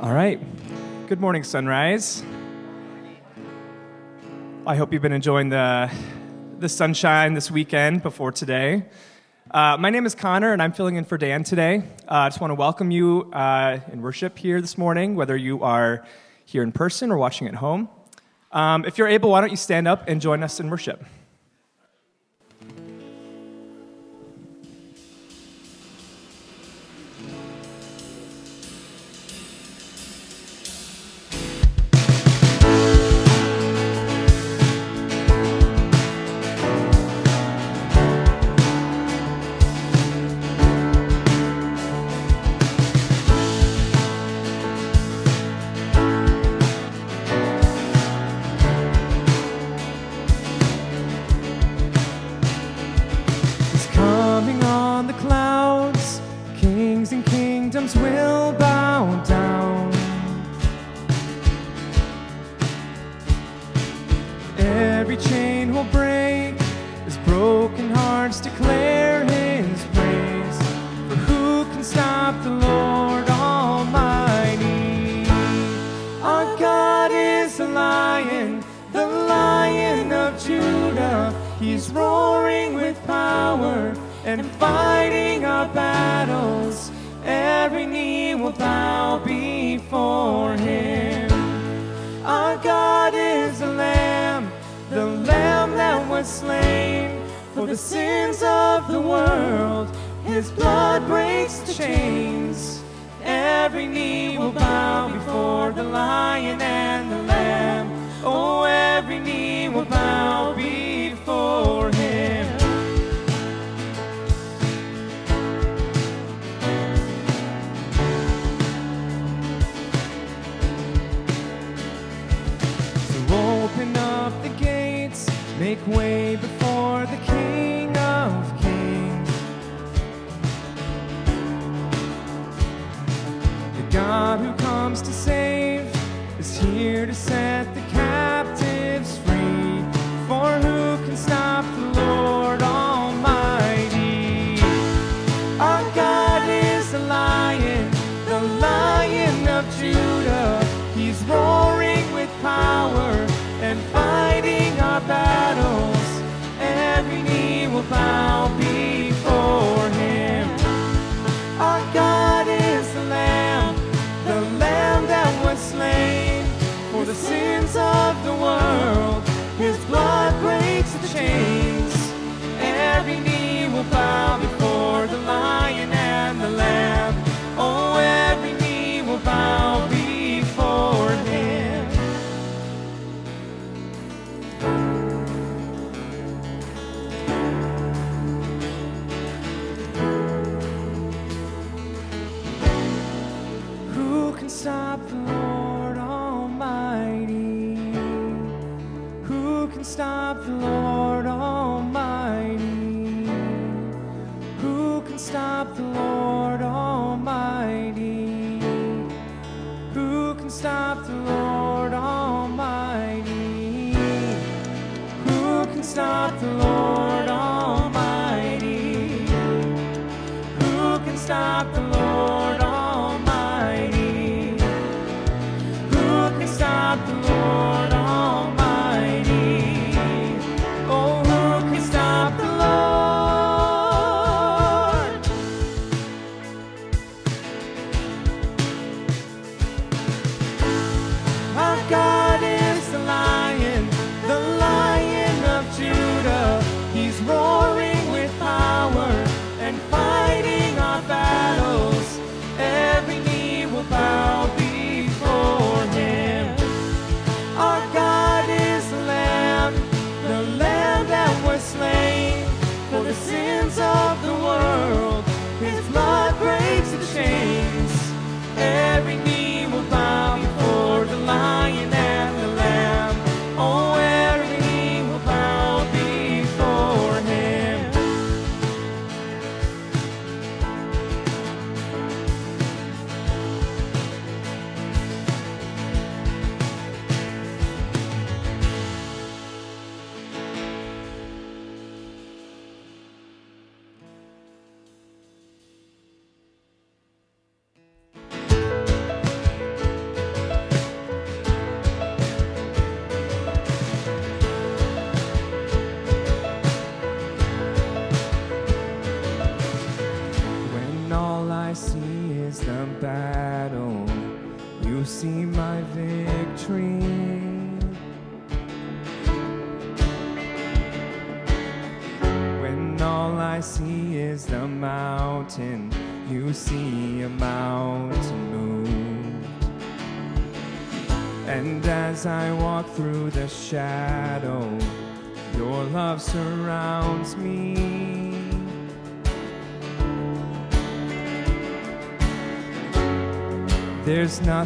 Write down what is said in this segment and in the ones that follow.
All right. Good morning, sunrise. I hope you've been enjoying the, the sunshine this weekend before today. Uh, my name is Connor, and I'm filling in for Dan today. Uh, I just want to welcome you uh, in worship here this morning, whether you are here in person or watching at home. Um, if you're able, why don't you stand up and join us in worship? make way before.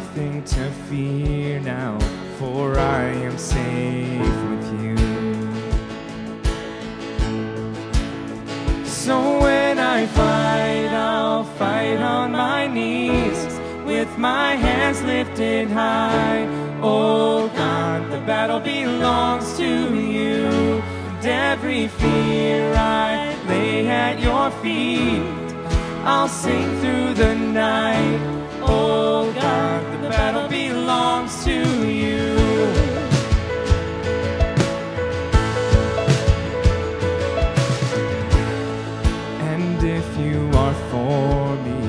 Nothing to fear now, for I am safe with you. So when I fight, I'll fight on my knees with my hands lifted high. Oh God, the battle belongs to you. And every fear I lay at your feet, I'll sing through the night. Oh God, to you. And if you are for me,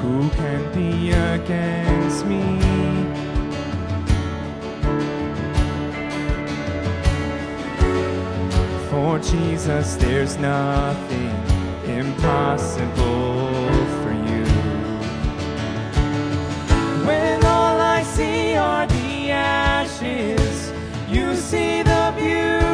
who can be against me? For Jesus, there's nothing impossible are the ashes, you see the beauty.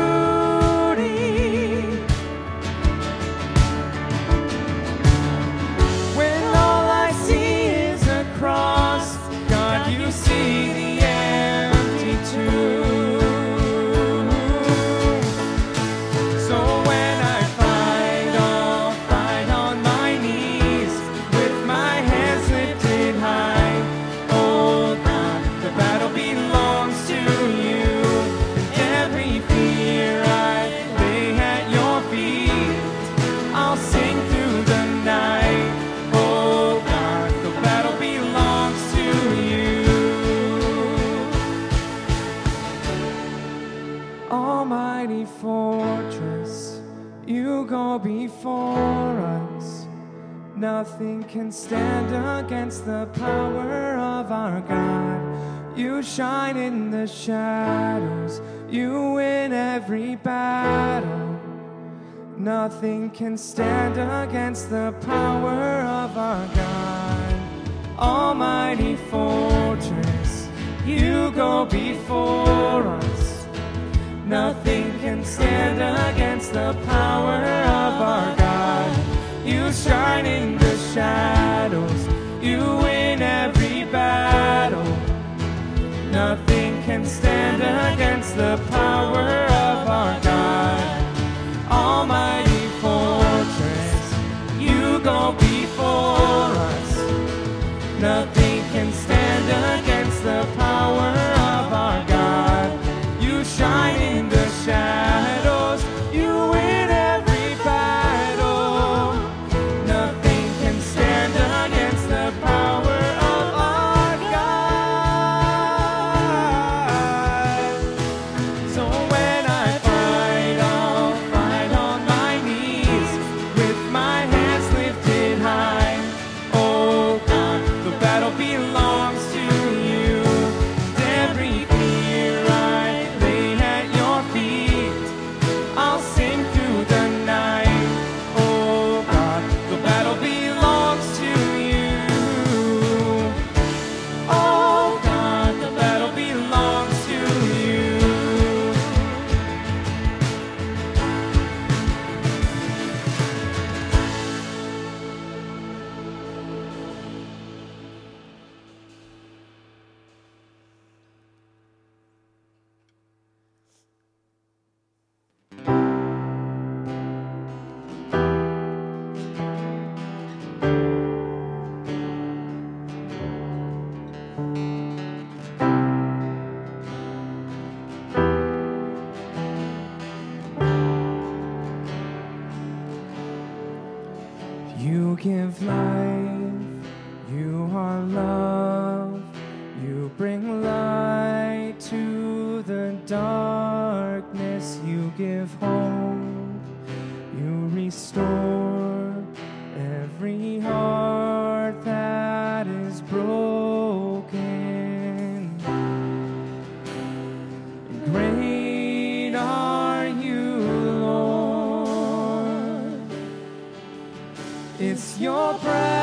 Nothing can stand against the power of our God. You shine in the shadows, you win every battle. Nothing can stand against the power of our God. Almighty fortress, you go before us. Nothing can stand against the power of our the power any heart that is broken. Great are you, Lord. It's your breath.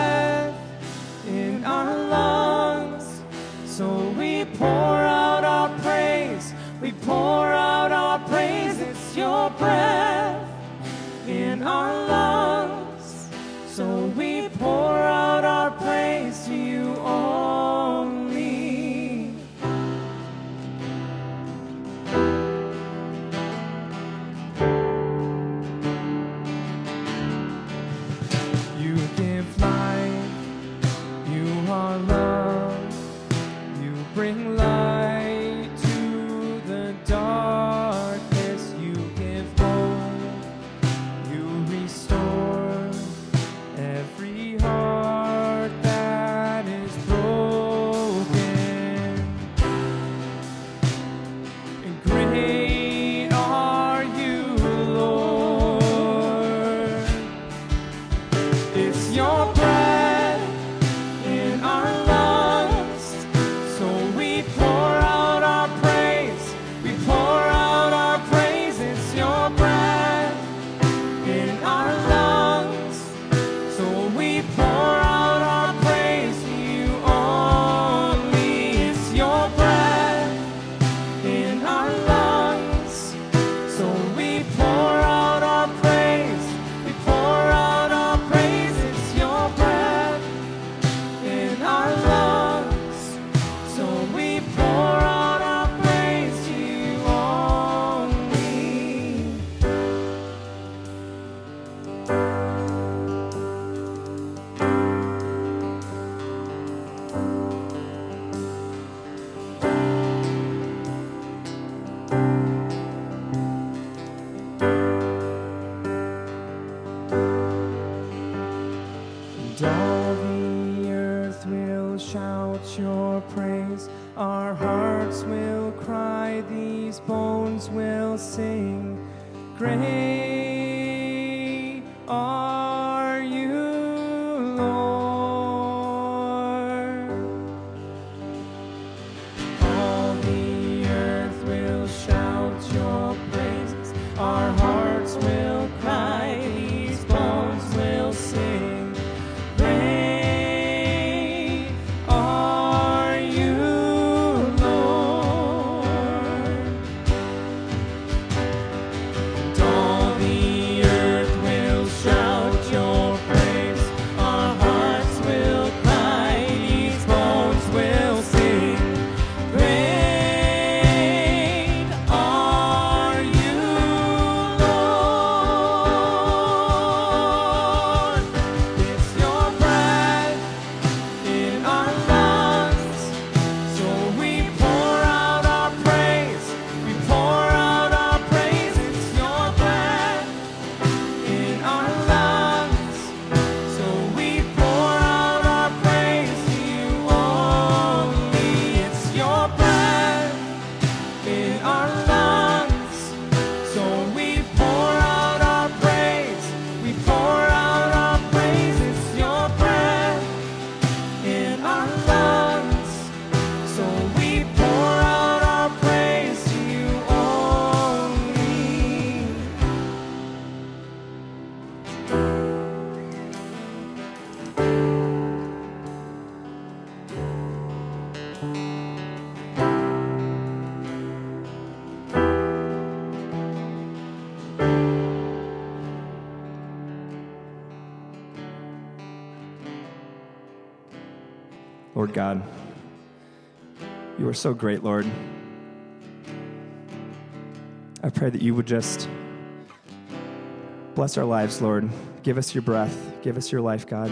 Lord God, you are so great, Lord. I pray that you would just bless our lives, Lord. Give us your breath, give us your life, God.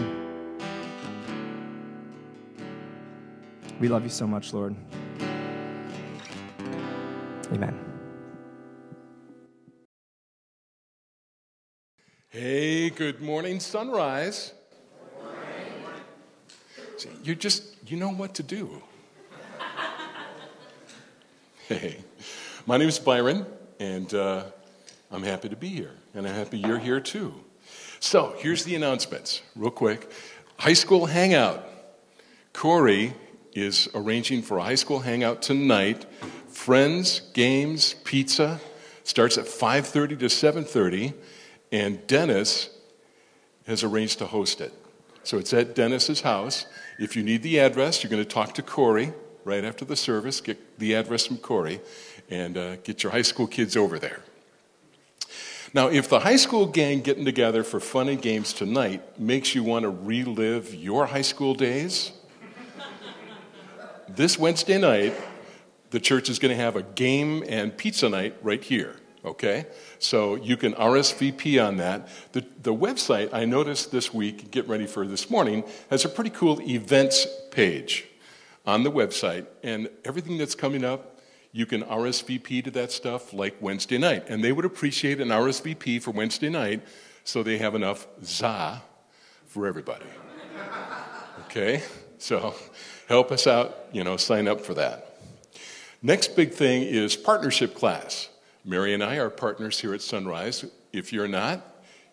We love you so much, Lord. Amen. Hey, good morning, sunrise. See, You just, you know what to do. hey, my name is Byron, and uh, I'm happy to be here, and I'm happy you're here too. So, here's the announcements, real quick. High school hangout. Corey is arranging for a high school hangout tonight. Friends, games, pizza. Starts at 5:30 to 7:30, and Dennis has arranged to host it. So it's at Dennis's house. If you need the address, you're going to talk to Corey right after the service. Get the address from Corey, and uh, get your high school kids over there. Now, if the high school gang getting together for fun and games tonight makes you want to relive your high school days, this Wednesday night, the church is going to have a game and pizza night right here, okay? So you can RSVP on that. The, the website, I noticed this week, get ready for this morning, has a pretty cool events page on the website, and everything that's coming up, you can RSVP to that stuff like Wednesday night. And they would appreciate an RSVP for Wednesday night so they have enough za for everybody. Okay? So help us out, you know, sign up for that. Next big thing is partnership class. Mary and I are partners here at Sunrise. If you're not,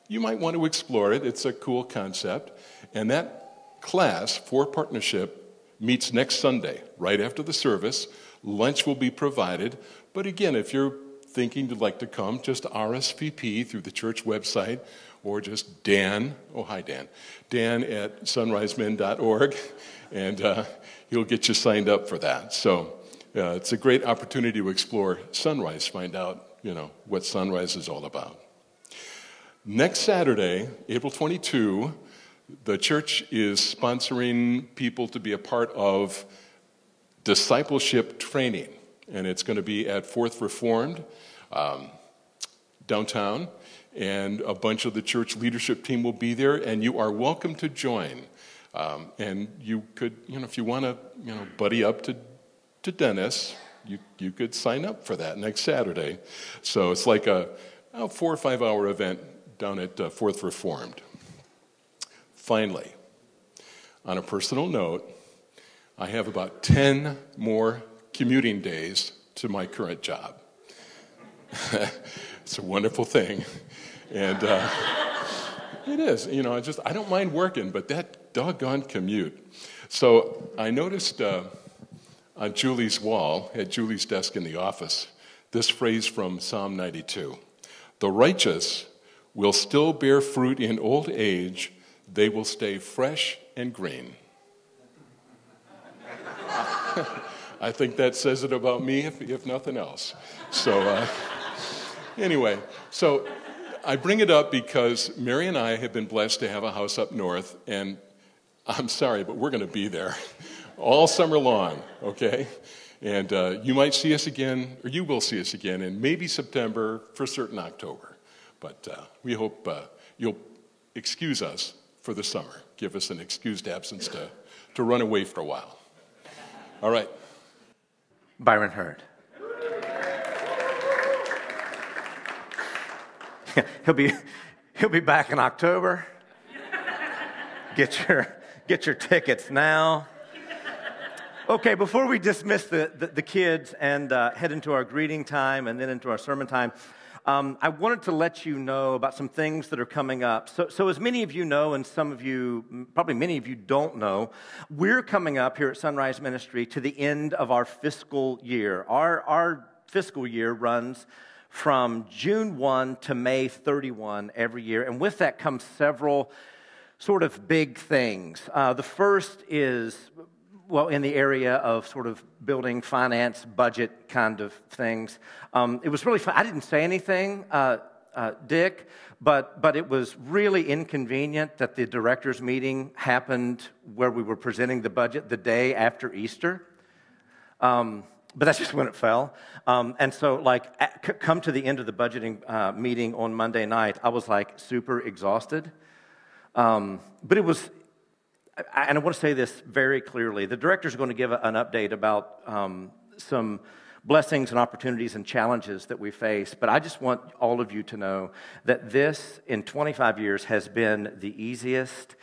you might want to explore it. It's a cool concept. And that class for partnership meets next Sunday, right after the service. Lunch will be provided. But again, if you're thinking you'd like to come, just RSVP through the church website or just Dan, oh, hi, Dan, Dan at sunrisemen.org, and uh, he'll get you signed up for that. So uh, it's a great opportunity to explore Sunrise, find out, you know, what Sunrise is all about. Next Saturday, April 22, the church is sponsoring people to be a part of discipleship training, and it's going to be at Fourth Reformed um, downtown, and a bunch of the church leadership team will be there, and you are welcome to join. Um, and you could, you know, if you want to, you know, buddy up to, to Dennis, you, you could sign up for that next Saturday. So it's like a, a four or five hour event down at uh, Fourth Reformed. Finally, on a personal note, I have about 10 more commuting days to my current job. it's a wonderful thing. And uh, it is. You know, I just, I don't mind working, but that doggone commute. So I noticed uh, on Julie's wall, at Julie's desk in the office, this phrase from Psalm 92 The righteous will still bear fruit in old age, they will stay fresh and green. I think that says it about me, if, if nothing else. So, uh, anyway, so I bring it up because Mary and I have been blessed to have a house up north, and I'm sorry, but we're going to be there all summer long, okay? And uh, you might see us again, or you will see us again in maybe September, for certain October. But uh, we hope uh, you'll excuse us for the summer. Give us an excused absence to, to run away for a while. All right. Byron Hurd. he'll be he'll be back in October. Get your get your tickets now. Okay, before we dismiss the, the, the kids and uh, head into our greeting time and then into our sermon time, um, I wanted to let you know about some things that are coming up. So, so, as many of you know, and some of you, probably many of you don't know, we're coming up here at Sunrise Ministry to the end of our fiscal year. Our, our fiscal year runs from June 1 to May 31 every year, and with that comes several sort of big things. Uh, the first is well, in the area of sort of building finance, budget kind of things. Um, it was really fun. I didn't say anything, uh, uh, Dick, but, but it was really inconvenient that the directors' meeting happened where we were presenting the budget the day after Easter. Um, but that's just when it fell. Um, and so, like, at, come to the end of the budgeting uh, meeting on Monday night, I was like super exhausted. Um, but it was and I want to say this very clearly. The director is going to give an update about um, some blessings and opportunities and challenges that we face. But I just want all of you to know that this, in 25 years, has been the easiest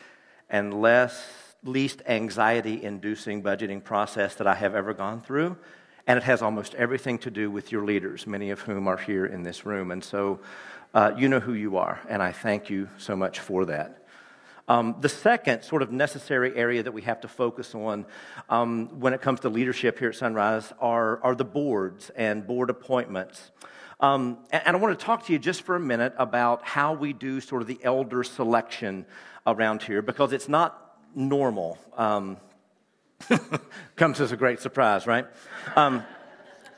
and less, least anxiety inducing budgeting process that I have ever gone through. And it has almost everything to do with your leaders, many of whom are here in this room. And so uh, you know who you are, and I thank you so much for that. Um, the second sort of necessary area that we have to focus on um, when it comes to leadership here at Sunrise are, are the boards and board appointments. Um, and, and I want to talk to you just for a minute about how we do sort of the elder selection around here because it's not normal. Um, comes as a great surprise, right? Um,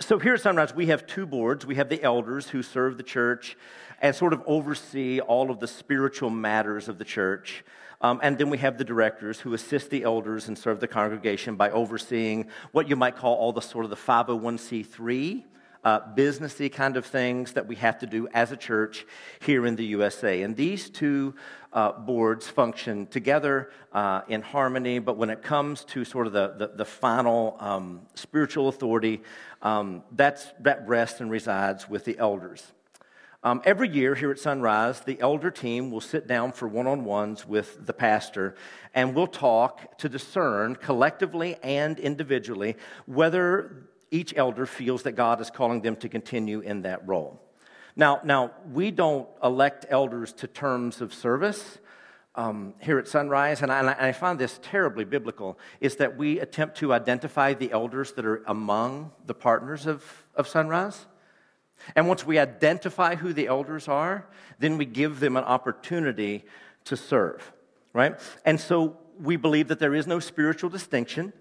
so here at Sunrise, we have two boards. We have the elders who serve the church and sort of oversee all of the spiritual matters of the church. Um, and then we have the directors who assist the elders and serve the congregation by overseeing what you might call all the sort of the 501c3 uh, businessy kind of things that we have to do as a church here in the USA. And these two uh, boards function together uh, in harmony, but when it comes to sort of the, the, the final um, spiritual authority, um, that's, that rests and resides with the elders. Um, every year here at Sunrise, the elder team will sit down for one on ones with the pastor and we'll talk to discern collectively and individually whether each elder feels that God is calling them to continue in that role. Now, now we don't elect elders to terms of service. Um, here at Sunrise, and I, and I, find this terribly biblical, is that we attempt to identify the elders that are among the partners of, of Sunrise. And once we identify who the elders are, then we give them an opportunity to serve, right? And so we believe that there is no spiritual distinction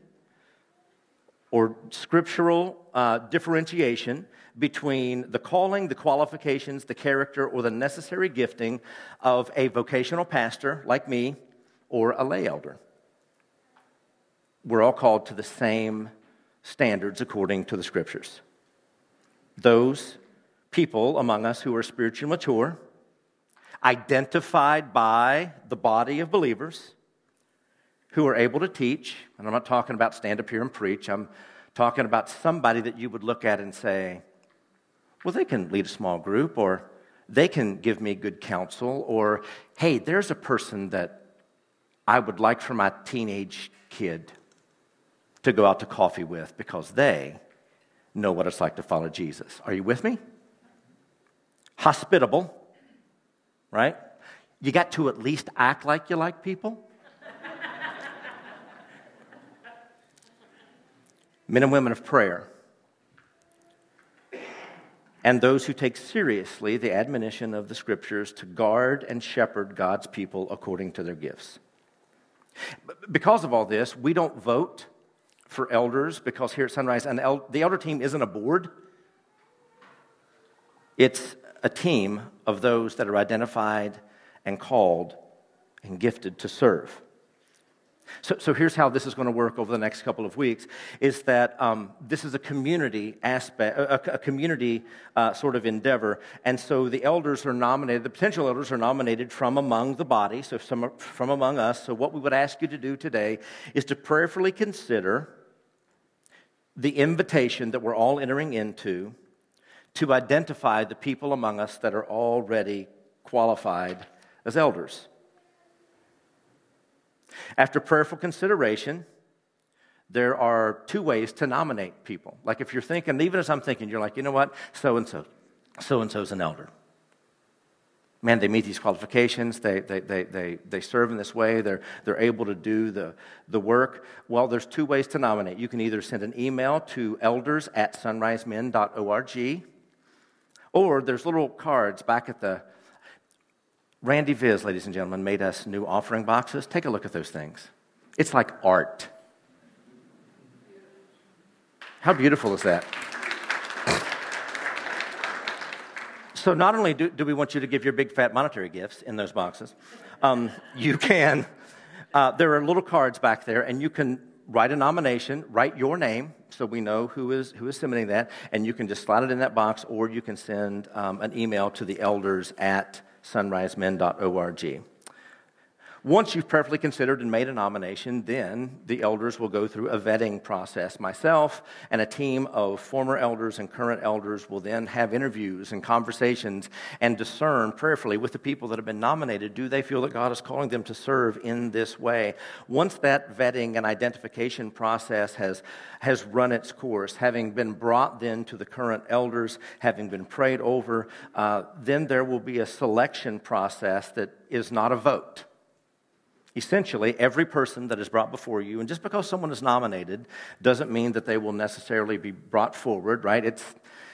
or scriptural uh, differentiation between the calling, the qualifications, the character, or the necessary gifting of a vocational pastor like me or a lay elder. We're all called to the same standards according to the scriptures. Those people among us who are spiritually mature, identified by the body of believers who are able to teach. And I'm not talking about stand up here and preach, I'm talking about somebody that you would look at and say, well, they can lead a small group, or they can give me good counsel, or hey, there's a person that I would like for my teenage kid. to go out to coffee with because they know what it's like to follow Jesus. Are you with me? Hospitable, right? You got to at least act like you like people. Men and women of prayer. And those who take seriously the admonition of the scriptures to guard and shepherd God's people according to their gifts. Because of all this, we don't vote for elders because here at Sunrise, and the elder team isn't a board. It's a team of those that are identified and called and gifted to serve. So, so here's how this is going to work over the next couple of weeks is that um, this is a community aspect, a, a community uh, sort of endeavor. And so the elders are nominated, the potential elders are nominated from among the body, so some, from among us. So what we would ask you to do today is to prayerfully consider the invitation that we're all entering into to identify the people among us that are already qualified as elders. After prayerful consideration, there are two ways to nominate people. Like if you're thinking, even as I'm thinking, you're like, you know what, so and so, so and so's an elder. Man, they meet these qualifications, they, they, they, they, they serve in this way, they're, they're able to do the, the work. Well, there's two ways to nominate. You can either send an email to elders at sunrisemen.org, or there's little cards back at the Randy Viz, ladies and gentlemen, made us new offering boxes. Take a look at those things. It's like art. How beautiful is that? So, not only do, do, we want you to give your big fat monetary gifts in those boxes, um, you can, uh, there are little cards back there, and you can write a nomination, write your name so we know who is, who is submitting that, and you can just slide it in that box, or you can send um, an email to the elders at sunrisemen.org. Once you've prayerfully considered and made a nomination, then the elders will go through a vetting process. Myself and a team of former elders and current elders will then have interviews and conversations and discern prayerfully with the people that have been nominated do they feel that God is calling them to serve in this way? Once that vetting and identification process has, has run its course, having been brought then to the current elders, having been prayed over, uh, then there will be a selection process that is not a vote Essentially, every person that is brought before you, and just because someone is nominated doesn't mean that they will necessarily be brought forward, right? It's,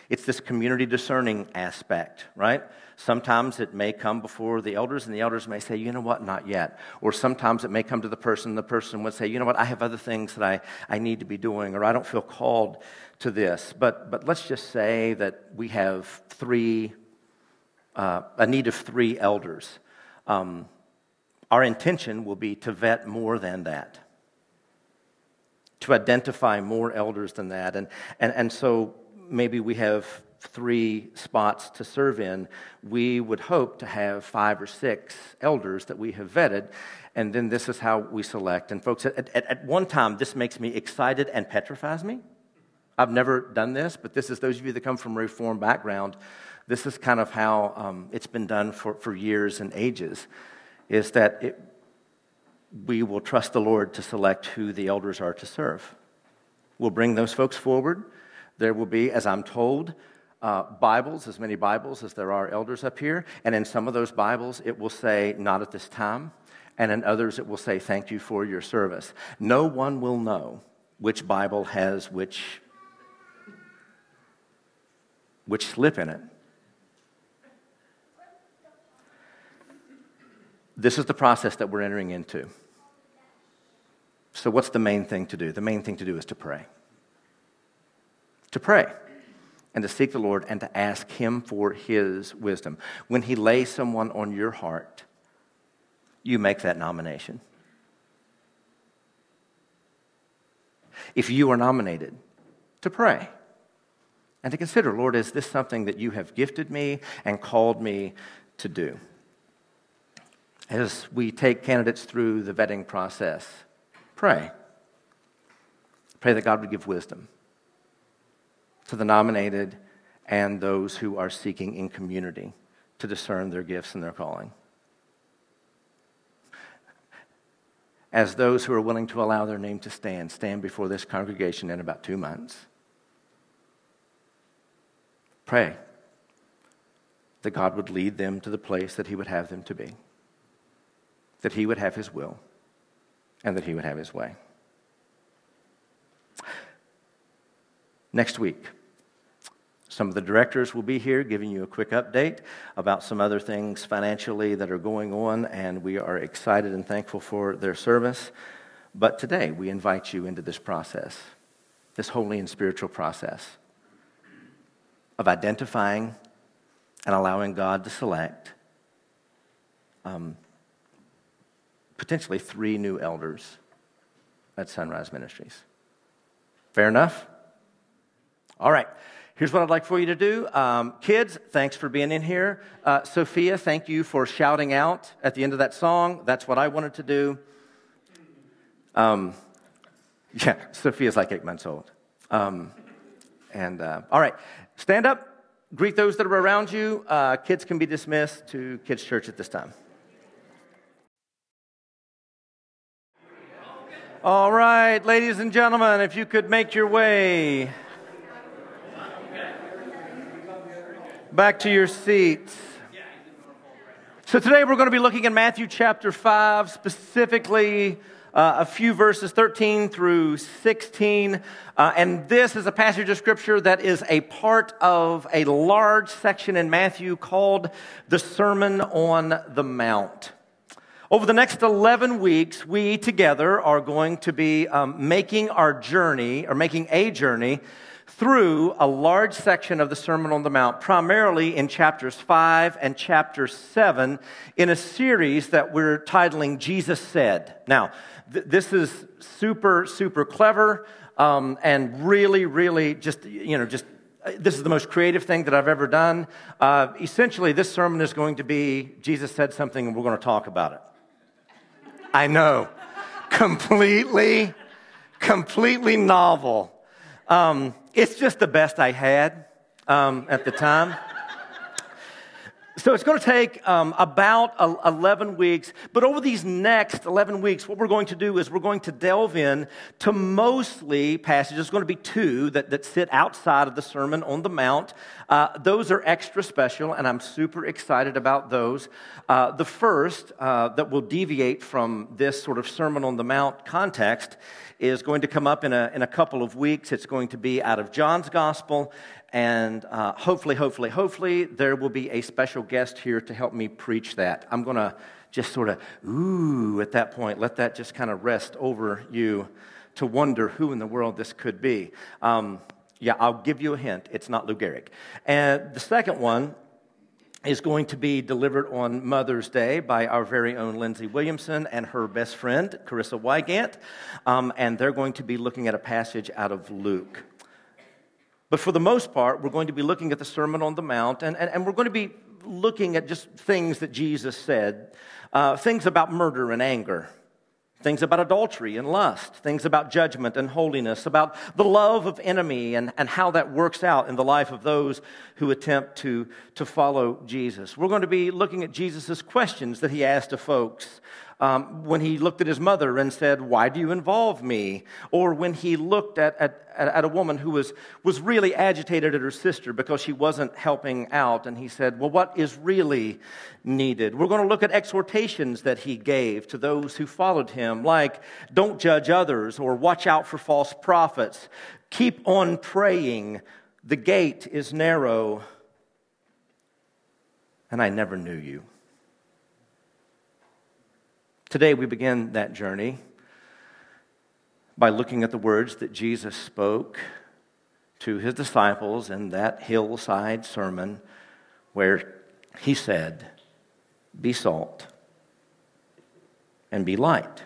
it's this community discerning aspect, right? Sometimes it may come before the elders, and the elders may say, you know what, not yet. Or sometimes it may come to the person, and the person would say, you know what, I have other things that I, I need to be doing, or I don't feel called to this. But, but let's just say that we have three, uh, a need of three elders. Um, our intention will be to vet more than that, to identify more elders than that. And, and, and so maybe we have three spots to serve in. We would hope to have five or six elders that we have vetted. And then this is how we select. And folks, at, at, at one time, this makes me excited and petrifies me. I've never done this, but this is those of you that come from a reform background. This is kind of how um, it's been done for, for years and ages is that it, we will trust the Lord to select who the elders are to serve. We'll bring those folks forward. There will be, as I'm told, uh, Bibles, as many Bibles as there are elders up here. And in some of those Bibles, it will say, not at this time. And in others, it will say, thank you for your service. No one will know which Bible has which, which slip in it. This is the process that we're entering into. So, what's the main thing to do? The main thing to do is to pray. To pray and to seek the Lord and to ask Him for His wisdom. When He lays someone on your heart, you make that nomination. If you are nominated, to pray and to consider, Lord, is this something that you have gifted me and called me to do? As we take candidates through the vetting process, pray. Pray that God would give wisdom to the nominated and those who are seeking in community to discern their gifts and their calling. as those who are willing to allow their name to stand, stand before this congregation in about two months. Pray that God would lead them to the place that He would have them to be, that He would have His will, and that He would have His way. Next week, some of the directors will be here giving you a quick update about some other things financially that are going on, and we are excited and thankful for their service. But today, we invite you into this process, this holy and spiritual process of identifying and allowing God to select um, potentially three new elders at Sunrise Ministries. Fair enough? All right. Here's what I'd like for you to do. Um, kids, thanks for being in here. Uh, Sophia, thank you for shouting out at the end of that song. That's what I wanted to do. Um, yeah, Sophia's like eight months old. Um, and uh, all right, stand up, greet those that are around you. Uh, kids can be dismissed to Kids Church at this time. All right, ladies and gentlemen, if you could make your way back to your seats. So today we're going to be looking at Matthew chapter 5, specifically uh, a few verses 13 through 16. Uh, and this is a passage of scripture that is a part of a large section in Matthew called the Sermon on the Mount. Over the next 11 weeks, we together are going to be um, making our journey, or making a journey, through a large section of the Sermon on the Mount, primarily in chapters 5 and chapter 7, in a series that we're titling Jesus Said. Now, th- this is super, super clever um, and really, really just, you know, just uh, this is the most creative thing that I've ever done. Uh, essentially, this sermon is going to be Jesus said something and we're going to talk about it. I know. completely, completely novel. Um, it's just the best I had um, at the time. So it's going to take um, about 11 weeks. But over these next 11 weeks, what we're going to do is we're going to delve in to mostly passages. There's going to be two that, that sit outside of the Sermon on the Mount. Uh, those are extra special, and I'm super excited about those. Uh, the first uh, that will deviate from this sort of Sermon on the Mount context is going to come up in a, in a couple of weeks. It's going to be out of John's Gospel, and uh, hopefully, hopefully, hopefully, there will be a special guest here to help me preach that. I'm going to just sort of, ooh, at that point, let that just kind of rest over you to wonder who in the world this could be. Um, yeah, I'll give you a hint. It's not Lou Gehrig. And the second one is going to be delivered on Mother's Day by our very own Lindsay Williamson and her best friend, Carissa Wygant. Um, and they're going to be looking at a passage out of Luke. But for the most part, we're going to be looking at the Sermon on the Mount, and, and, and we're going to be looking at just things that Jesus said, uh, things about murder and anger, things about adultery and lust, things about judgment and holiness, about the love of enemy and, and how that works out in the life of those who attempt to, to follow Jesus. We're going to be looking at Jesus' questions that he asked to folks um, when he looked at his mother and said, Why do you involve me? Or when he looked at, at, at a woman who was, was really agitated at her sister because she wasn't helping out, and he said, Well, what is really needed? We're going to look at exhortations that he gave to those who followed him, like, Don't judge others, or watch out for false prophets, keep on praying, the gate is narrow, and I never knew you. Today, we begin that journey by looking at the words that Jesus spoke to his disciples in that hillside sermon where he said, Be salt and be light.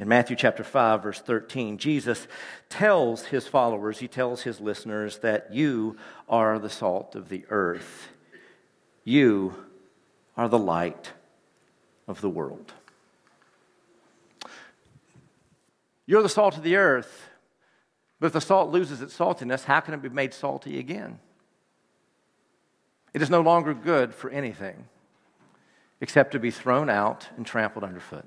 In Matthew chapter 5, verse 13, Jesus tells his followers, he tells his listeners that you are the salt of the earth. You are the light of the world. You're the salt of the earth, but if the salt loses its saltiness, how can it be made salty again? It is no longer good for anything except to be thrown out and trampled underfoot.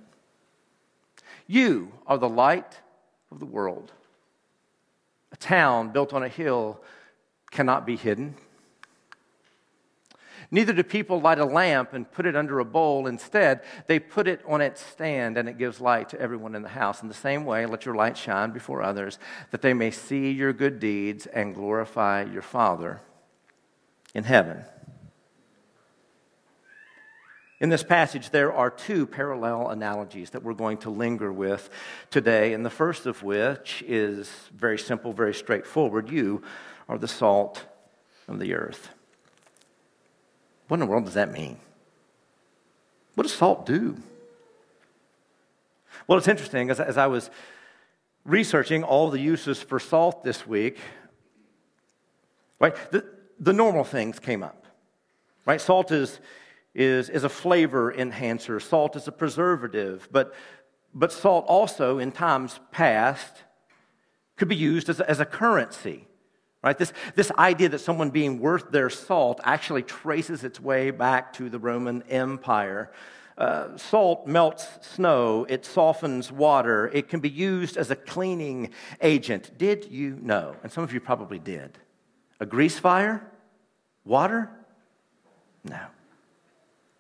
You are the light of the world. A town built on a hill cannot be hidden. Neither do people light a lamp and put it under a bowl. Instead, they put it on its stand and it gives light to everyone in the house. In the same way, let your light shine before others, that they may see your good deeds and glorify your Father in heaven. In this passage, there are two parallel analogies that we're going to linger with today, and the first of which is very simple, very straightforward. You are the salt of the earth. What in the world does that mean? What does salt do? Well, it's interesting. As, as I was researching all the uses for salt this week, right, the, the normal things came up. Right? Salt is, is, is a flavor enhancer, salt is a preservative, but, but salt also, in times past, could be used as a, as a currency. Right? This, this idea that someone being worth their salt actually traces its way back to the Roman Empire. Uh, salt melts snow, it softens water, it can be used as a cleaning agent. Did you know? And some of you probably did. A grease fire? Water? No.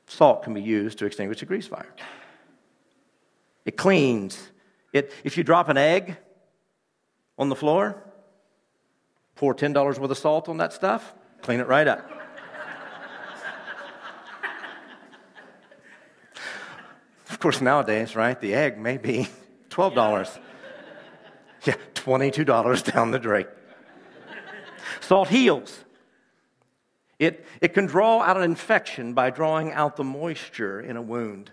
Salt can be used to extinguish a grease fire. It cleans. It, if you drop an egg on the floor, pour $10 worth of salt on that stuff, clean it right up. of course, nowadays, right, the egg may be $12. Yeah, $22 down the drain. Salt heals. It, it can draw out an infection by drawing out the moisture in a wound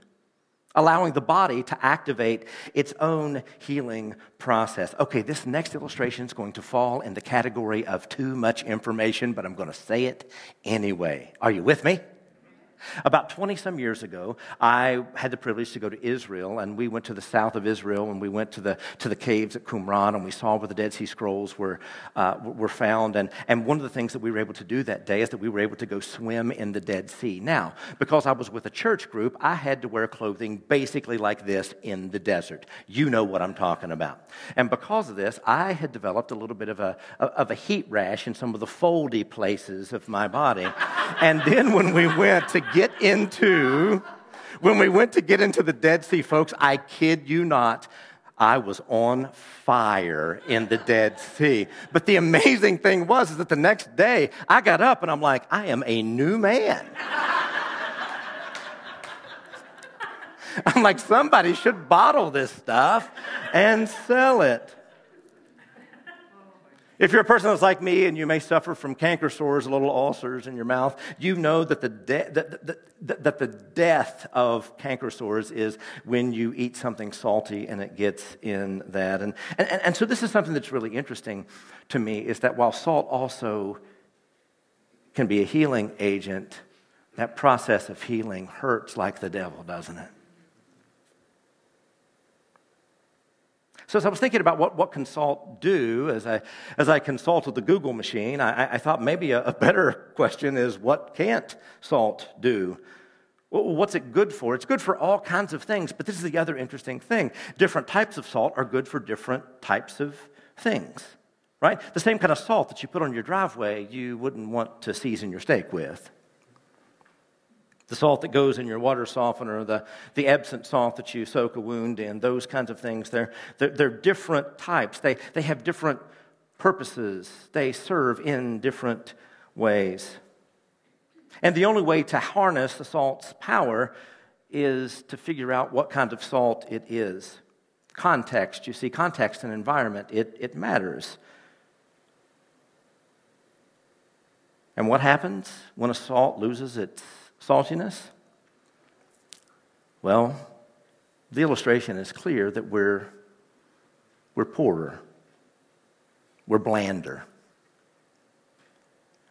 allowing the body to activate its own healing process. Okay, this next illustration is going to fall in the category of too much information, but I'm going to say it anyway. Are you with me? About 20 some years ago, I had the privilege to go to Israel, and we went to the south of Israel, and we went to the, to the caves at Qumran, and we saw where the Dead Sea Scrolls were, uh, were found. And, and one of the things that we were able to do that day is that we were able to go swim in the Dead Sea. Now, because I was with a church group, I had to wear clothing basically like this in the desert. You know what I'm talking about. And because of this, I had developed a little bit of a, of a heat rash in some of the foldy places of my body. and then when we went to get into, when we went to get into the Dead Sea, folks, I kid you not, I was on fire in the Dead Sea. But the amazing thing was is that the next day I got up and I'm like, I am a new man. I'm like, somebody should bottle this stuff and sell it. If you're a person that's like me and you may suffer from canker sores, little ulcers in your mouth, you know that the, de- that, that, that the death of canker sores is when you eat something salty and it gets in that. And, and, and so this is something that's really interesting to me is that while salt also can be a healing agent, that process of healing hurts like the devil, doesn't it? So as I was thinking about what, what salt do, as I, as I consulted the Google machine, I, I thought maybe a, a, better question is what can't salt do? What's it good for? It's good for all kinds of things, but this is the other interesting thing. Different types of salt are good for different types of things, right? The same kind of salt that you put on your driveway, you wouldn't want to season your steak with the salt that goes in your water softener, the, the Epsom salt that you soak a wound in, those kinds of things. They're, they're, they're, different types. They, they have different purposes, they serve in different ways. And the only way to harness the salt's power is to figure out what kind of salt it is. Context, you see, context and environment, it, it matters. And what happens when a salt loses its saltiness? Well, the illustration is clear that we're, we're poorer, we're blander,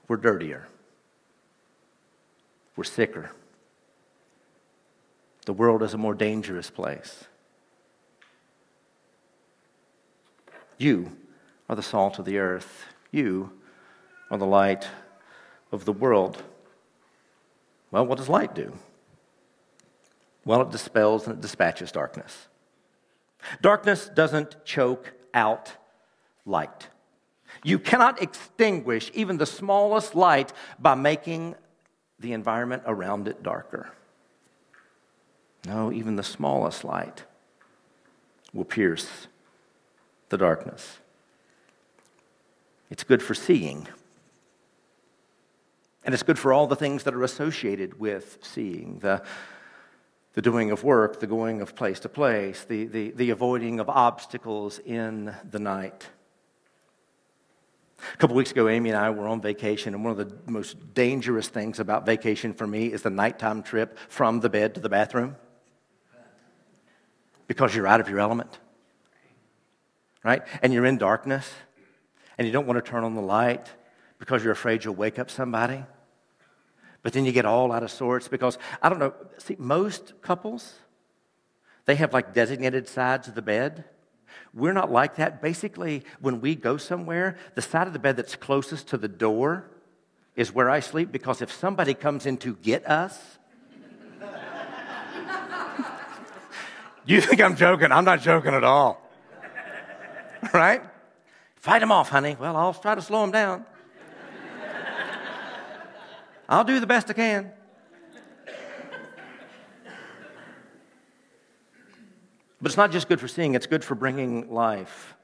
we're dirtier, we're sicker. The world is a more dangerous place. You are the salt of the earth. You are the light of the world. Well, what does light do? Well, it dispels and it dispatches darkness. Darkness doesn't choke out light. You cannot extinguish even the smallest light by making the environment around it darker. No, even the smallest light will pierce the darkness. It's good for seeing. And it's good for all the things that are associated with seeing the, the doing of work, the going of place to place, the, the, the avoiding of obstacles in the night. A couple weeks ago, Amy and I were on vacation, and one of the most dangerous things about vacation for me is the nighttime trip from the bed to the bathroom because you're out of your element, right? And you're in darkness, and you don't want to turn on the light because you're afraid you'll wake up somebody. But then you get all out of sorts because, I don't know, see, most couples, they have like designated sides of the bed. We're not like that. Basically, when we go somewhere, the side of the bed that's closest to the door is where I sleep because if somebody comes in to get us, you think I'm joking? I'm not joking at all. right? Fight them off, honey. Well, I'll try to slow them down. I'll do the best I can. But it's not just good for seeing, it's good for bringing life.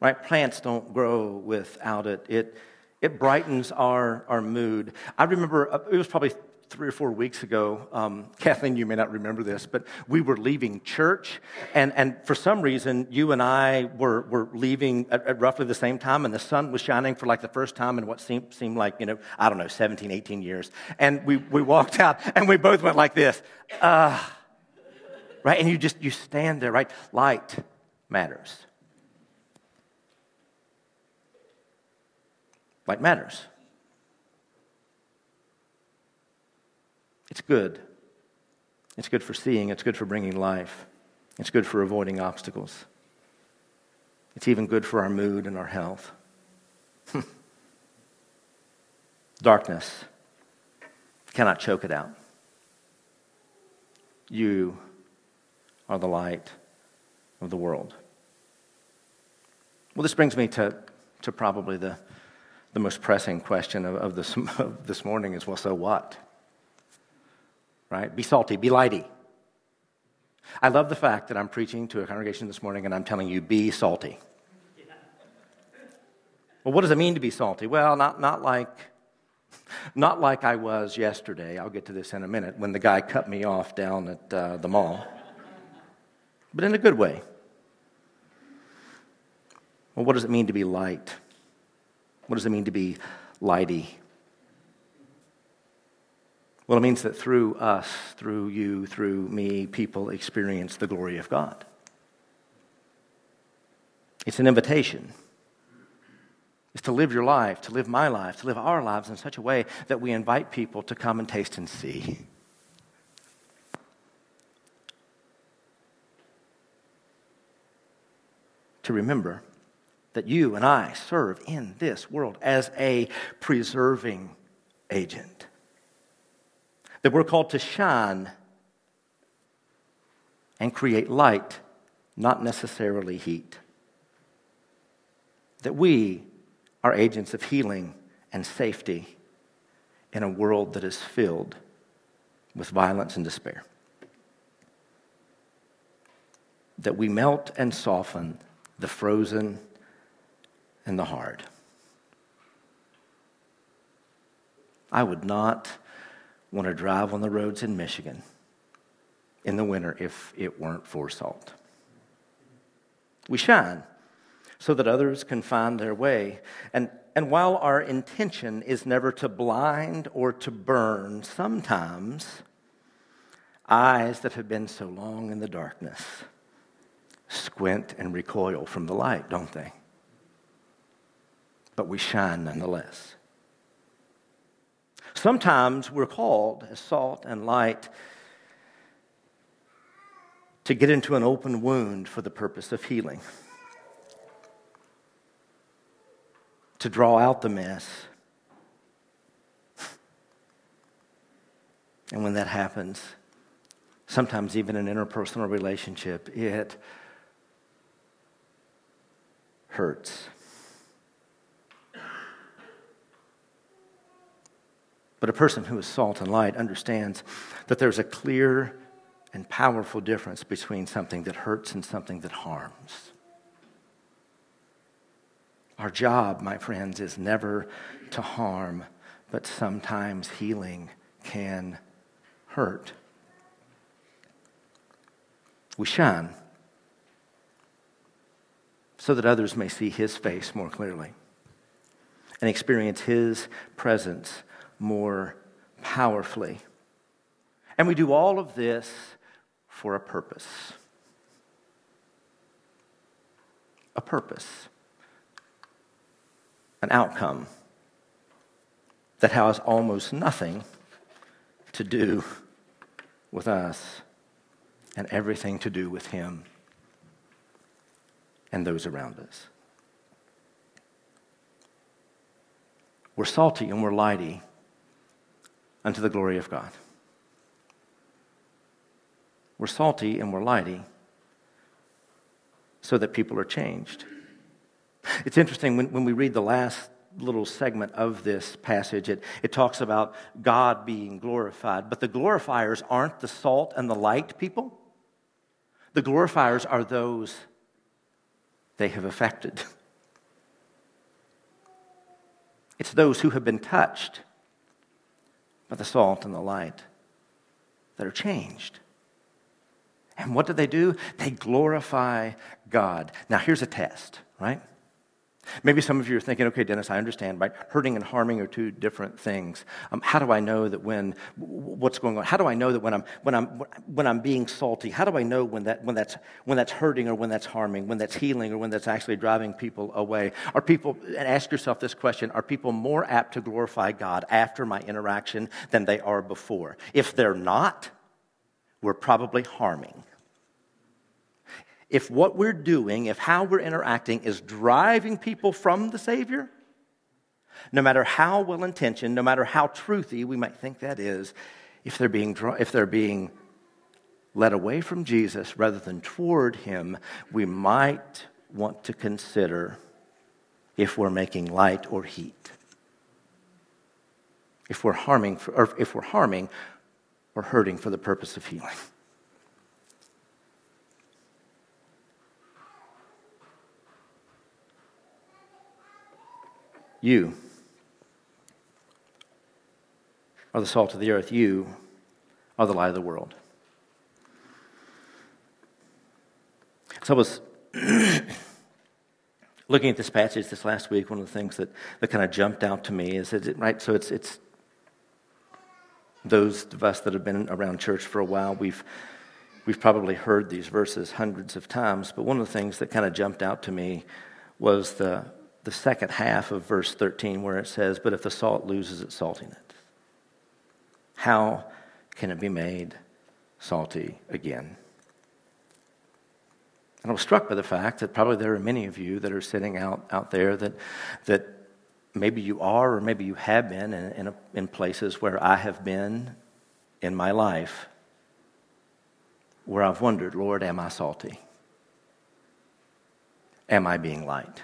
Right? Plants don't grow without it. It, it brightens our, our mood. I remember, uh, it was probably three or four weeks ago, um, Kathleen, you may not remember this, but we were leaving church, and, and for some reason, you and I were, were leaving at, at, roughly the same time, and the sun was shining for like the first time in what seemed, seemed like, you know, I don't know, 17, 18 years. And we, we walked out, and we both went like this, uh, right? And you just, you stand there, right? Light matters. Light matters. It's good. It's good for seeing, it's good for bringing life, it's good for avoiding obstacles. It's even good for our mood and our health. Darkness cannot choke it out. You are the light of the world. Well, this brings me to, to probably the, the most pressing question of, of, this, of this morning is well, so what? Right? Be salty, be lighty. I love the fact that I'm preaching to a congregation this morning and I'm telling you, be salty. Well, what does it mean to be salty? Well, not, not like not like I was yesterday. I'll get to this in a minute when the guy cut me off down at uh, the mall but in a good way. Well, what does it mean to be light? What does it mean to be lighty? Well, it means that through us, through you, through me, people experience the glory of God. It's an invitation. It's to live your life, to live my life, to live our lives in such a way that we invite people to come and taste and see. to remember that you and I serve in this world as a preserving agent. That we're called to shine and create light, not necessarily heat. That we are agents of healing and safety in a world that is filled with violence and despair. That we melt and soften the frozen, and the hard. I would not want to drive on the roads in Michigan in the winter if it weren't for salt. We shine so that others can find their way. And, and while our intention is never to blind or to burn, sometimes eyes that have been so long in the darkness squint and recoil from the light, don't they? But we shine nonetheless. Sometimes we're called as salt and light to get into an open wound for the purpose of healing, to draw out the mess. And when that happens, sometimes even an interpersonal relationship, it hurts. But a person who is salt and light understands that there's a clear and powerful difference between something that hurts and something that harms. Our job, my friends, is never to harm, but sometimes healing can hurt. We shine so that others may see his face more clearly and experience his presence more powerfully. And we do all of this for a purpose. A purpose. An outcome that has almost nothing to do with us and everything to do with Him and those around us. We're salty and we're lighty unto the glory of God. We're salty and we're lighty so that people are changed. It's interesting when, when we read the last little segment of this passage, it, it talks about God being glorified. But the glorifiers aren't the salt and the light people, the glorifiers are those they have affected. It's those who have been touched by the salt and the light that are changed. And what do they do? They glorify God. Now, here's a test, right? Maybe some of you are thinking, okay, Dennis, I understand, right? Hurting and harming are two different things. Um, how do I know that when, what's going on? How do I know that when I'm, when I'm, when I'm being salty, how do I know when, that, when, that's, when that's hurting or when that's harming, when that's healing or when that's actually driving people away? Are people, and ask yourself this question, are people more apt to glorify God after my interaction than they are before? If they're not, we're probably harming if what we're doing, if how we're interacting is driving people from the Savior, no matter how well intentioned, no matter how truthy we might think that is, if they're being, if they're being led away from Jesus rather than toward Him, we might want to consider if we're making light or heat. If we're harming, for, or if we're harming or hurting for the purpose of healing. You are the salt of the earth. You are the light of the world. So I was looking at this passage this last week. One of the things that, that kind of jumped out to me is, it, right? So it's, it's those of us that have been around church for a while, we've, we've probably heard these verses hundreds of times. But one of the things that kind of jumped out to me was the the second half of verse 13 where it says, But if the salt loses its saltiness, how can it be made salty again? And I was struck by the fact that probably there are many of you that are sitting out, out there that, that maybe you are or maybe you have been in, in, a, in places where I have been in my life where I've wondered, Lord, am I salty? Am I being light?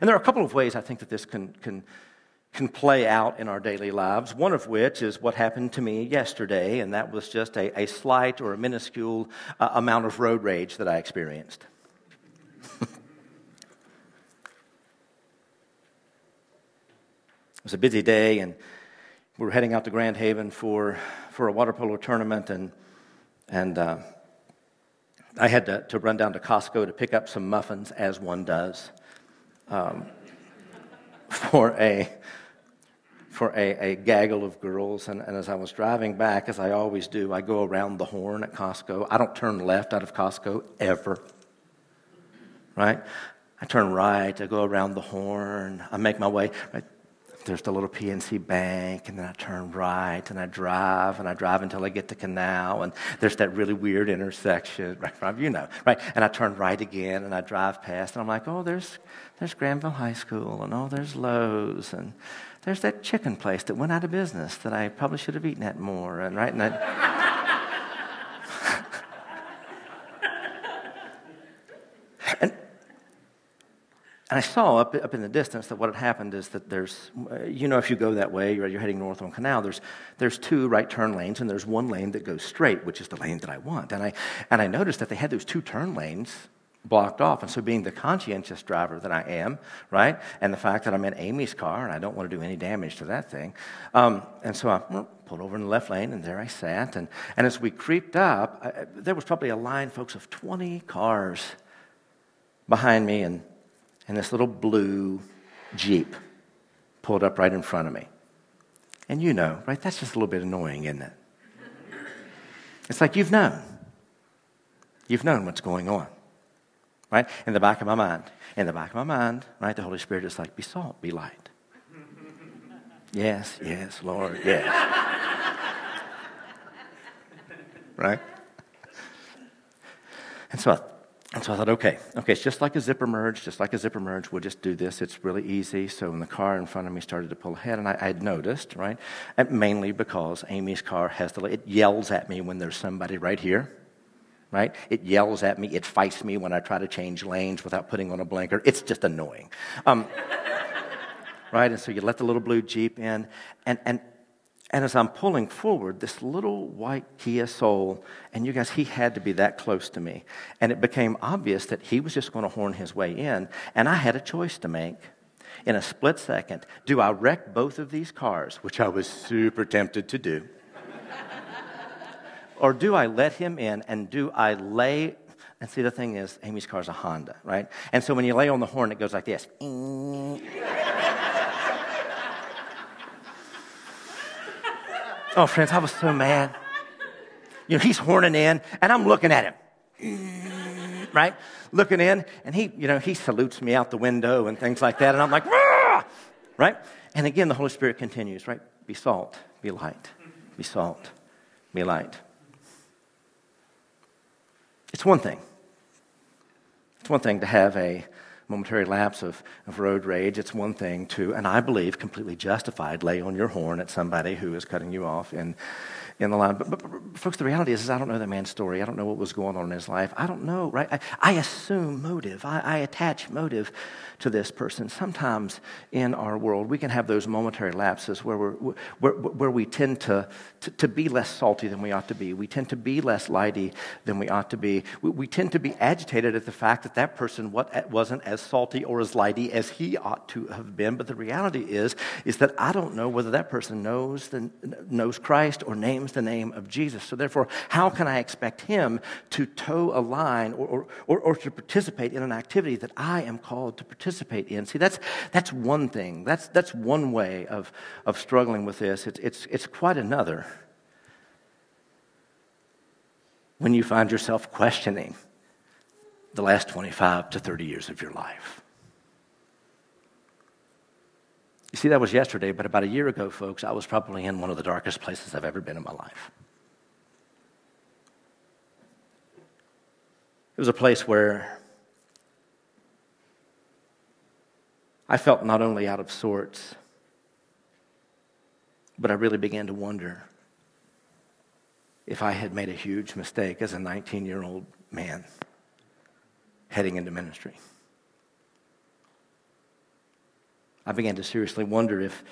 And there are a couple of ways I think that this can, can, can play out in our daily lives, one of which is what happened to me yesterday, and that was just a, a slight or a minuscule uh, amount of road rage that I experienced. it was a busy day, and we were heading out to Grand Haven for, for a water polo tournament, and, and uh, I had to, to run down to Costco to pick up some muffins, as one does um, for a for a, a gaggle of girls. And, and, as I was driving back, as I always do, I go around the horn at Costco. I don't turn left out of Costco ever. Right? I turn right, I go around the horn, I make my way. Right? There's the little PNC bank, and then I turn right, and I drive, and I drive until I get to Canal, and there's that really weird intersection, right? You know, right? And I turn right again, and I drive past, and I'm like, oh, there's there's Grandville High School, and oh, there's Lowe's, and there's that chicken place that went out of business that I probably should have eaten at more, and right, and I, And I saw up, up in the distance that what had happened is that there's, uh, you know, if you go that way, you're, you're heading north on Canal, there's, there's two right turn lanes, and there's one lane that goes straight, which is the lane that I want. And I, and I noticed that they had those two turn lanes blocked off. And so, being the conscientious driver that I am, right, and the fact that I'm in Amy's car and I don't want to do any damage to that thing, um, and so I pulled over in the left lane, and there I sat. And, and as we creeped up, I, there was probably a line, folks, of 20 cars behind me, and and this little blue Jeep pulled up right in front of me. And you know, right? That's just a little bit annoying, isn't it? It's like you've known. You've known what's going on, right? In the back of my mind. In the back of my mind, right? The Holy Spirit is like, be salt, be light. yes, yes, Lord, yes. right? And so and so I thought, okay, okay, it's just like a zipper merge, just like a zipper merge. We'll just do this. It's really easy. So when the car in front of me started to pull ahead, and I, had noticed, right, and mainly because Amy's car has the, it yells at me when there's somebody right here, right? It yells at me. It fights me when I try to change lanes without putting on a blinker. It's just annoying. Um, right? And so you let the little blue Jeep in, and, and and as I'm pulling forward, this little white Kia Soul, and you guys, he had to be that close to me. And it became obvious that he was just going to horn his way in, and I had a choice to make. In a split second, do I wreck both of these cars, which I was super tempted to do? or do I let him in and do I lay and see, the thing is, Amy's car is a Honda, right? And so when you lay on the horn, it goes like this. Oh, friends, I was so mad. You know, he's horning in, and I'm looking at him, right? Looking in, and he, you know, he salutes me out the window and things like that, and I'm like, Rah! right? And again, the Holy Spirit continues, right? Be salt, be light, be salt, be light. It's one thing. It's one thing to have a momentary lapse of, of road rage, it's one thing to, and I believe completely justified, lay on your horn at somebody who is cutting you off in, in the line. But, but, but, folks, the reality is, is, I don't know that man's story. I don't know what was going on in his life. I don't know, right? I, I assume motive. I, I, attach motive to this person. Sometimes in our world, we can have those momentary lapses where, we're, where, where we tend to, to, to, be less salty than we ought to be. We tend to be less lighty than we ought to be. We, we tend to be agitated at the fact that that person wasn't as salty or as lighty as he ought to have been. But the reality is, is that I don't know whether that person knows, the, knows Christ or names the name of Jesus. So therefore, how can I expect him to toe a line or, or, or, to participate in an activity that I am called to participate in? See, that's, that's one thing. That's, that's one way of, of struggling with this. It's, it's, it's quite another when you find yourself questioning the last 25 to 30 years of your life. You see, that was yesterday, but about a year ago, folks, I was probably in one of the darkest places I've ever been in my life. It was a place where I felt not only out of sorts, but I really began to wonder if I had made a huge mistake as a 19 year old man heading into ministry. I began to seriously wonder if,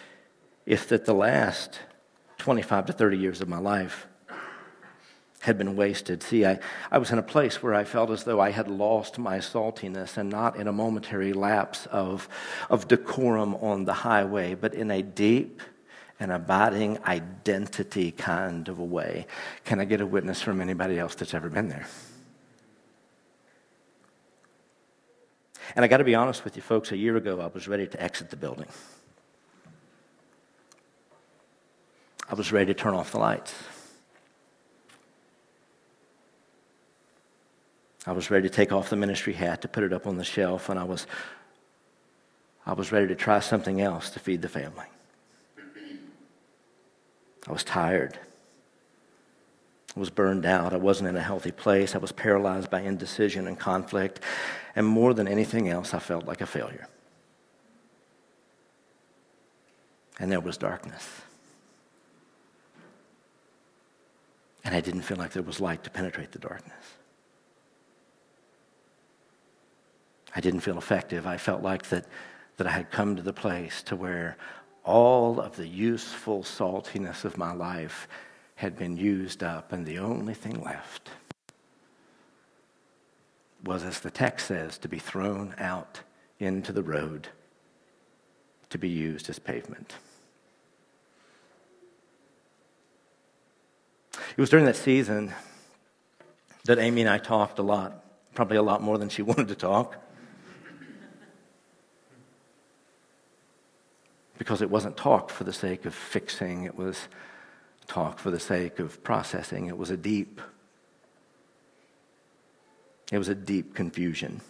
if that the last 25 to 30 years of my life had been wasted. See, I, I was in a place where I felt as though I had lost my saltiness and not in a momentary lapse of, of decorum on the highway, but in a deep and abiding identity kind of a way. Can I get a witness from anybody else that's ever been there? And I got to be honest with you, folks, a year ago I was ready to exit the building. I was ready to turn off the lights. I was ready to take off the ministry hat, to put it up on the shelf, and I was, I was ready to try something else to feed the family. I was tired. I was burned out. I wasn't in a healthy place. I was paralyzed by indecision and conflict. And more than anything else, I felt like a failure. And there was darkness. And I didn't feel like there was light to penetrate the darkness. I didn't feel effective. I felt like that, that I had come to the place to where all of the useful saltiness of my life had been used up, and the only thing left was, as the text says, to be thrown out into the road to be used as pavement. It was during that season that Amy and I talked a lot, probably a lot more than she wanted to talk. Because it wasn't talk for the sake of fixing, it was talk for the sake of processing. It was a deep, it was a deep confusion.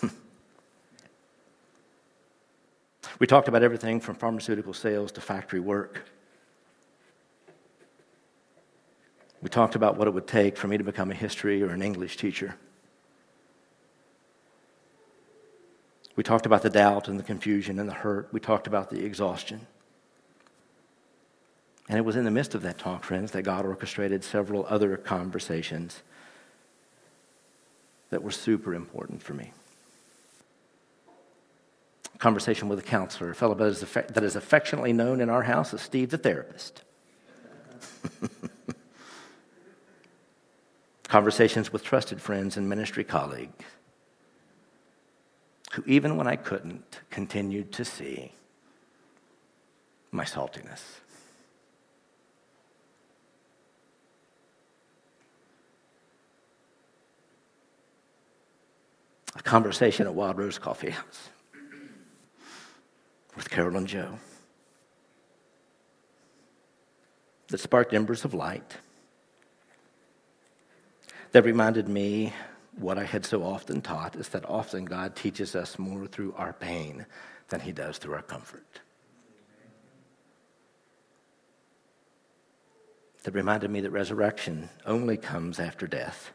we talked about everything from pharmaceutical sales to factory work. We talked about what it would take for me to become a history or an English teacher. We talked about the doubt and the confusion and the hurt. We talked about the exhaustion. And it was in the midst of that talk, friends, that God orchestrated several other conversations that were super important for me. A conversation with a counselor, a fellow that is, that is affectionately known in our house as Steve the therapist. Conversations with trusted friends and ministry colleagues who, even when I couldn't, continued to see my saltiness. A conversation at Wild Rose Coffee House with Carol and Joe that sparked embers of light that reminded me what I had so often taught is that often God teaches us more through our pain than he does through our comfort. That reminded me that resurrection only comes after death.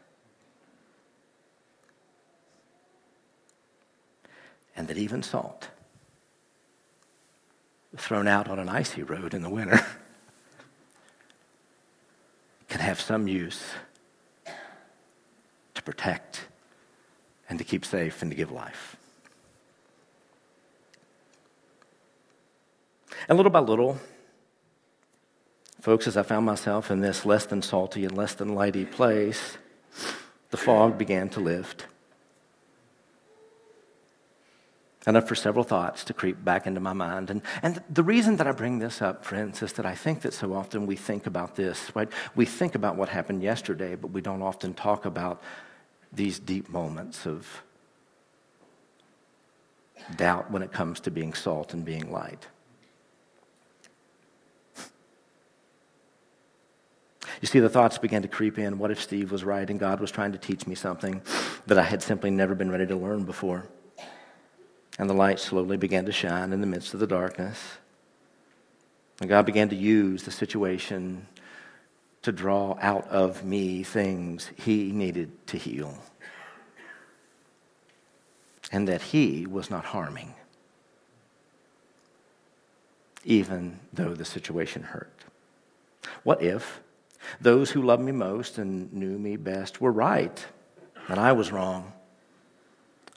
And that even salt, thrown out on an icy road in the winter, can have some use protect and to keep safe and to give life. And little by little, folks, as I found myself in this less than salty and less than lighty place, the fog began to lift. Enough for several thoughts to creep back into my mind. And, and the reason that I bring this up, friends, is that I think that so often we think about this, right? We think about what happened yesterday, but we don't often talk about these deep moments of doubt when it comes to being salt and being light. You see, the thoughts began to creep in. What if Steve was right and God was trying to teach me something that I had simply never been ready to learn before? And the light slowly began to shine in the midst of the darkness. And God began to use the situation to draw out of me things he needed to heal. And that he was not harming, even though the situation hurt. What if those who loved me most and knew me best were right and I was wrong?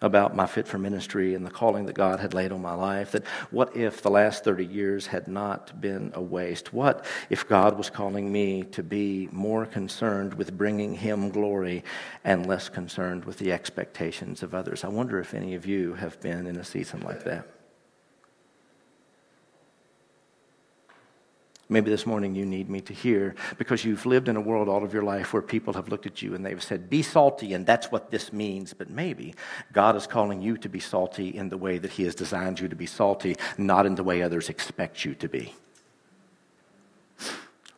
About my fit for ministry and the calling that God had laid on my life. That what if the last 30 years had not been a waste? What if God was calling me to be more concerned with bringing Him glory and less concerned with the expectations of others? I wonder if any of you have been in a season like that. Maybe this morning you need me to hear because you've lived in a world all of your life where people have looked at you and they've said, Be salty, and that's what this means. But maybe God is calling you to be salty in the way that He has designed you to be salty, not in the way others expect you to be.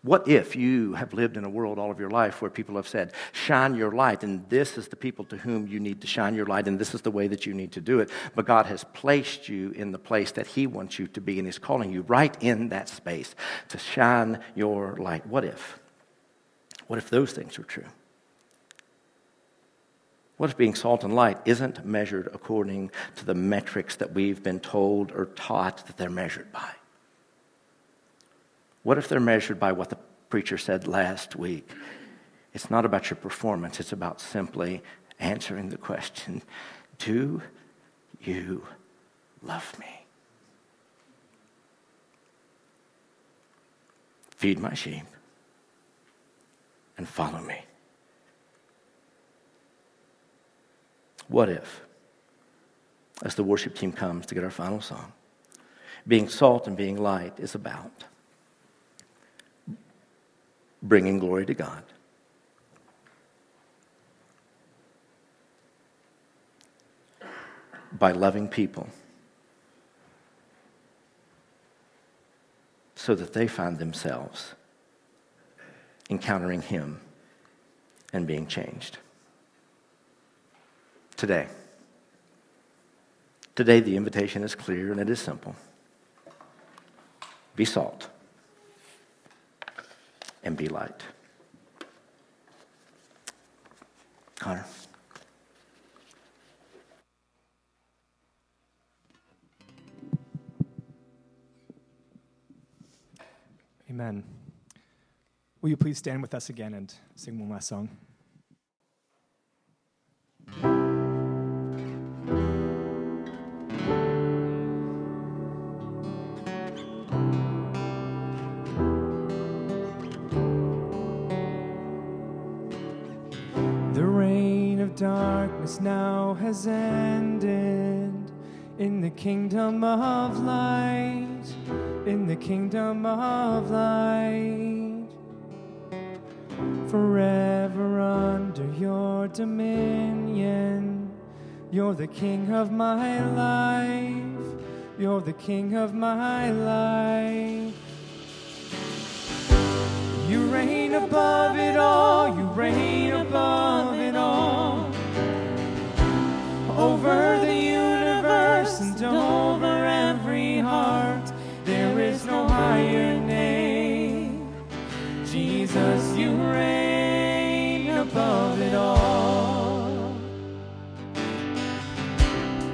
What if you have lived in a world all of your life where people have said, shine your light, and this is the people to whom you need to shine your light, and this is the way that you need to do it? But God has placed you in the place that He wants you to be, and He's calling you right in that space to shine your light. What if? What if those things are true? What if being salt and light isn't measured according to the metrics that we've been told or taught that they're measured by? What if they're measured by what the preacher said last week? It's not about your performance, it's about simply answering the question Do you love me. Feed my sheep and follow me. What if, as the worship team comes to get our final song, being salt and being light is about bringing glory to God? By loving people so that they find themselves encountering Him and being changed. Today, today the invitation is clear and it is simple be salt and be light. Connor. Amen. Will you please stand with us again and sing one last song? Darkness now has ended in the kingdom of light, in the kingdom of light. Forever under your dominion, you're the king of my life, you're the king of my life. You reign above it all, you reign above it. Over the universe and over every heart, there is no higher name. Jesus, you reign above it all.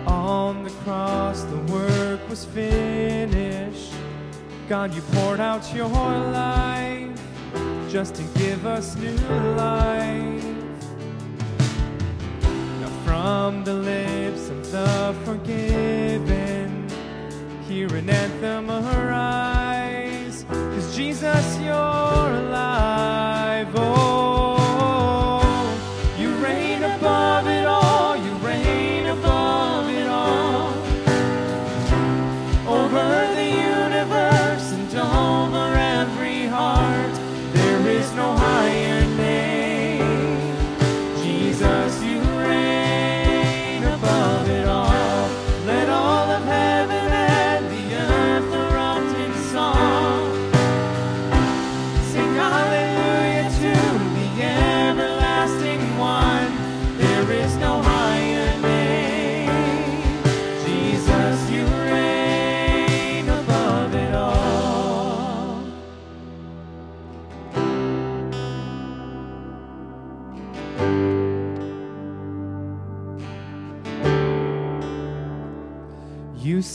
On the cross, the work was finished. God, you poured out your life just to give us new life. From the lips of the forgiven, hear an anthem arise. Cause Jesus, you're alive.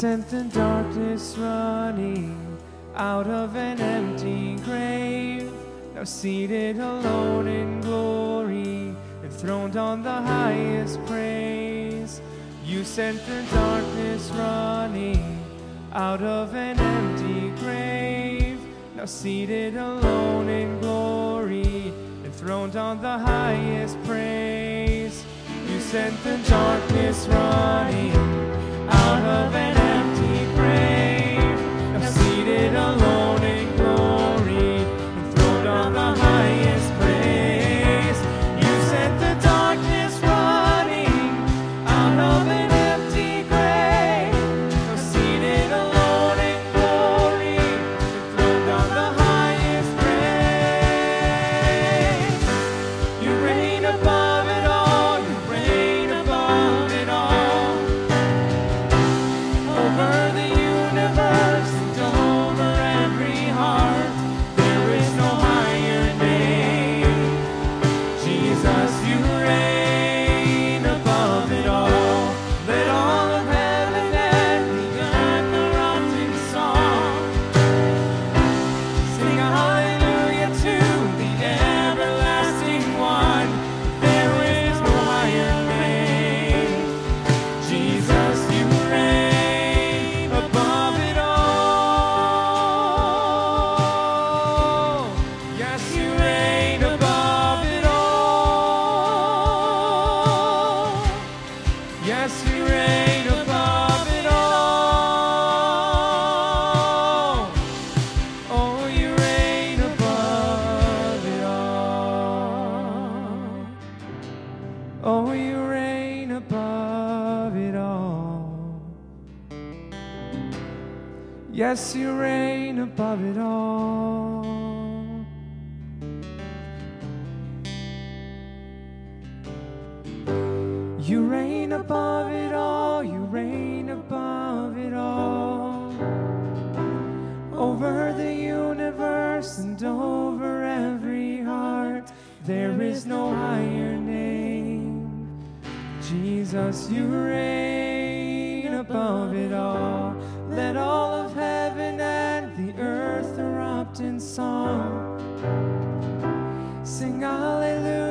Sent the darkness running out of an empty grave. Now seated alone in glory, enthroned on the highest praise. You sent the darkness running out of an empty grave. Now seated alone in glory, enthroned on the highest praise. You sent the darkness running out of an reign above it all, you reign above it all. Over the universe and over every heart, there is no higher name. Jesus, you reign above it all. Let all of heaven and the earth erupt in song. Sing hallelujah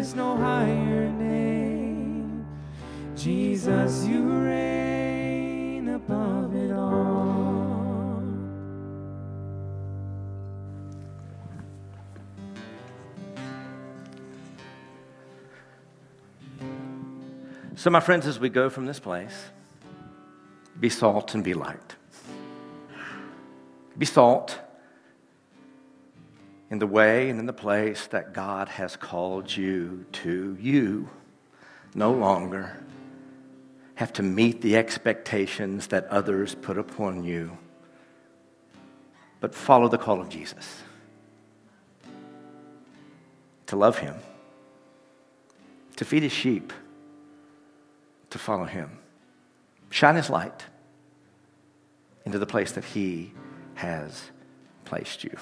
is no higher name. Jesus, you reign above it all. So, my friends, as we go from this place, be salt and be light. Be salt in the way and in the place that God has called you to. You no longer have to meet the expectations that others put upon you, but follow the call of Jesus to love Him, to feed His sheep to follow him. Shine his light into the place that he has placed you.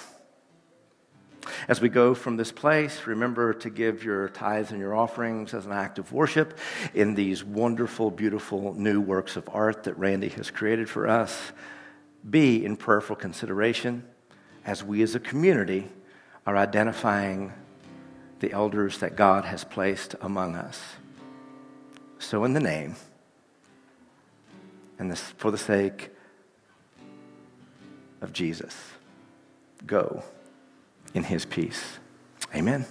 As we go from this place, remember to give your tithes and your offerings as an act of worship in these wonderful, beautiful new works of art that Randy has created for us. Be in prayerful consideration as we as a community are identifying the elders that God has placed among us. So, in the name, and for the sake of Jesus, go in his peace. Amen.